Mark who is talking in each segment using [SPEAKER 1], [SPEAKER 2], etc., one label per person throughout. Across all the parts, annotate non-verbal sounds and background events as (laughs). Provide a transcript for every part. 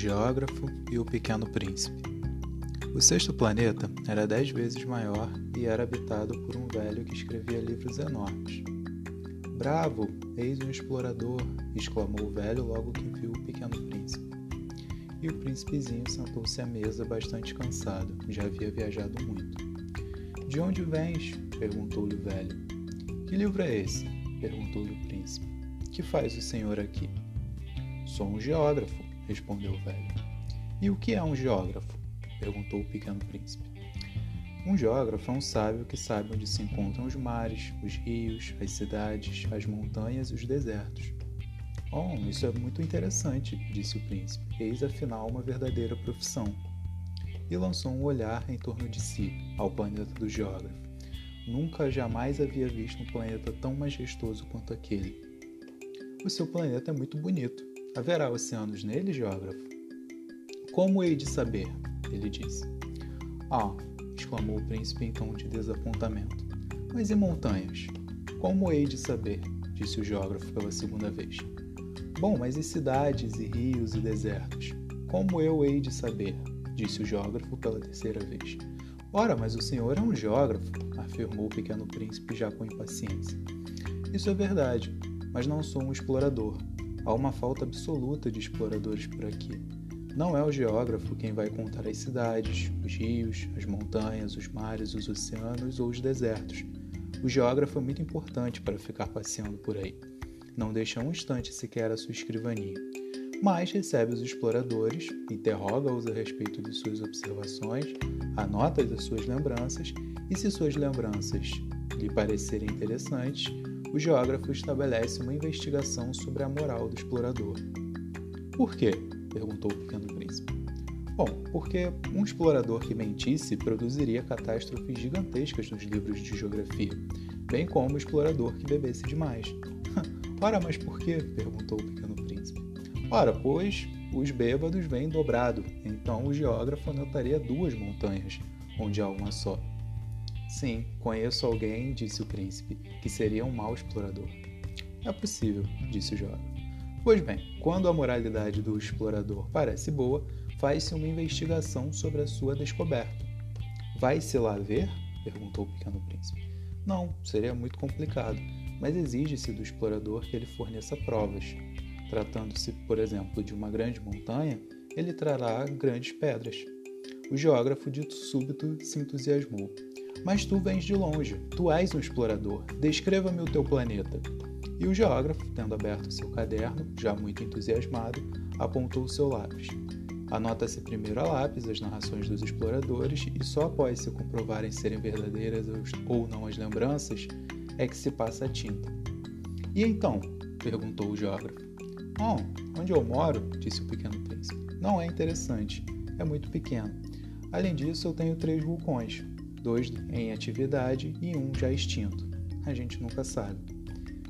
[SPEAKER 1] Geógrafo e o Pequeno Príncipe. O sexto planeta era dez vezes maior e era habitado por um velho que escrevia livros enormes. Bravo, eis um explorador! exclamou o velho logo que viu o Pequeno Príncipe. E o príncipezinho sentou-se à mesa bastante cansado, já havia viajado muito. De onde vens? perguntou-lhe o velho. Que livro é esse? perguntou-lhe o príncipe. Que faz o senhor aqui? Sou um geógrafo, respondeu o velho. E o que é um geógrafo? perguntou o pequeno príncipe. Um geógrafo é um sábio que sabe onde se encontram os mares, os rios, as cidades, as montanhas e os desertos. Oh, isso é muito interessante, disse o príncipe. Eis afinal uma verdadeira profissão. E lançou um olhar em torno de si, ao planeta do geógrafo. Nunca jamais havia visto um planeta tão majestoso quanto aquele. O seu planeta é muito bonito, Haverá oceanos nele, geógrafo? Como hei de saber? Ele disse. Ah, exclamou o príncipe em tom de desapontamento. Mas e montanhas? Como hei de saber? disse o geógrafo pela segunda vez. Bom, mas e cidades, e rios, e desertos? Como eu hei de saber? disse o geógrafo pela terceira vez. Ora, mas o senhor é um geógrafo, afirmou o pequeno príncipe já com impaciência. Isso é verdade, mas não sou um explorador, Há uma falta absoluta de exploradores por aqui. Não é o geógrafo quem vai contar as cidades, os rios, as montanhas, os mares, os oceanos ou os desertos. O geógrafo é muito importante para ficar passeando por aí. Não deixa um instante sequer a sua escrivania. Mas recebe os exploradores, interroga-os a respeito de suas observações, anota as suas lembranças e, se suas lembranças lhe parecerem interessantes, o geógrafo estabelece uma investigação sobre a moral do explorador. Por quê? perguntou o pequeno príncipe. Bom, porque um explorador que mentisse produziria catástrofes gigantescas nos livros de geografia, bem como um explorador que bebesse demais. (laughs) Ora, mas por quê? perguntou o pequeno príncipe. Ora, pois os bêbados vêm dobrado, então o geógrafo anotaria duas montanhas, onde há uma só. Sim, conheço alguém, disse o príncipe, que seria um mau explorador. É possível, disse o jovem. Pois bem, quando a moralidade do explorador parece boa, faz-se uma investigação sobre a sua descoberta. Vai-se lá ver? perguntou o pequeno príncipe. Não, seria muito complicado, mas exige-se do explorador que ele forneça provas. Tratando-se, por exemplo, de uma grande montanha, ele trará grandes pedras. O geógrafo, dito súbito, se entusiasmou. Mas tu vens de longe, tu és um explorador. Descreva-me o teu planeta. E o geógrafo, tendo aberto seu caderno, já muito entusiasmado, apontou o seu lápis. Anota-se primeiro a lápis as narrações dos exploradores e só após se comprovarem serem verdadeiras ou não as lembranças é que se passa a tinta. E então? perguntou o geógrafo. Oh, onde eu moro, disse o pequeno príncipe, não é interessante, é muito pequeno. Além disso, eu tenho três vulcões, dois em atividade e um já extinto. A gente nunca sabe.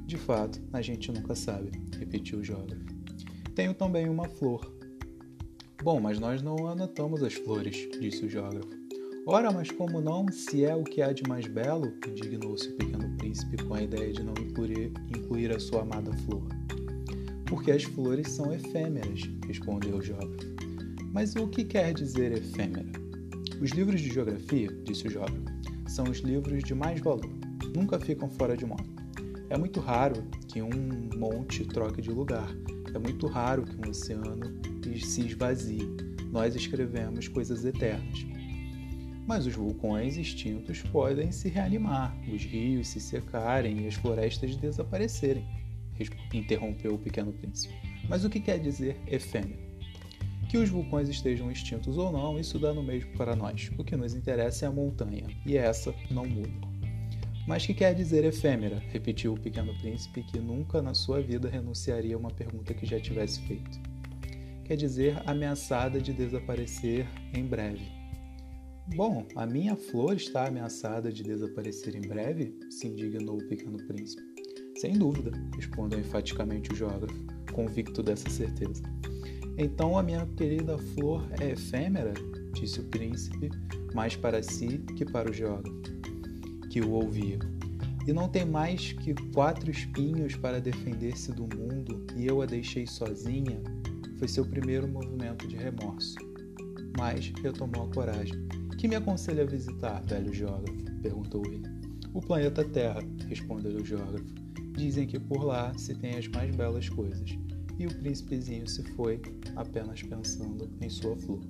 [SPEAKER 1] De fato, a gente nunca sabe, repetiu o geógrafo. Tenho também uma flor. Bom, mas nós não anotamos as flores, disse o geógrafo. Ora, mas como não, se é o que há de mais belo, indignou-se o pequeno príncipe com a ideia de não incluir, incluir a sua amada flor. Porque as flores são efêmeras, respondeu o geógrafo. Mas o que quer dizer efêmera? Os livros de geografia, disse o jovem, são os livros de mais valor. Nunca ficam fora de moda. É muito raro que um monte troque de lugar. É muito raro que um oceano se esvazie. Nós escrevemos coisas eternas. Mas os vulcões extintos podem se reanimar, os rios se secarem e as florestas desaparecerem, interrompeu o pequeno príncipe. Mas o que quer dizer efêmero? Que os vulcões estejam extintos ou não, isso dá no mesmo para nós. O que nos interessa é a montanha, e essa não muda. Mas que quer dizer efêmera? repetiu o pequeno príncipe, que nunca na sua vida renunciaria a uma pergunta que já tivesse feito. Quer dizer ameaçada de desaparecer em breve. Bom, a minha flor está ameaçada de desaparecer em breve? se indignou o pequeno príncipe. Sem dúvida, respondeu enfaticamente o geógrafo, convicto dessa certeza. Então a minha querida flor é efêmera, disse o príncipe, mais para si que para o geógrafo, que o ouvia. E não tem mais que quatro espinhos para defender-se do mundo, e eu a deixei sozinha, foi seu primeiro movimento de remorso. Mas retomou a coragem. Que me aconselha a visitar, velho geógrafo? perguntou ele. O planeta Terra, respondeu o geógrafo. Dizem que por lá se tem as mais belas coisas e o príncipezinho se foi, apenas pensando em sua flor.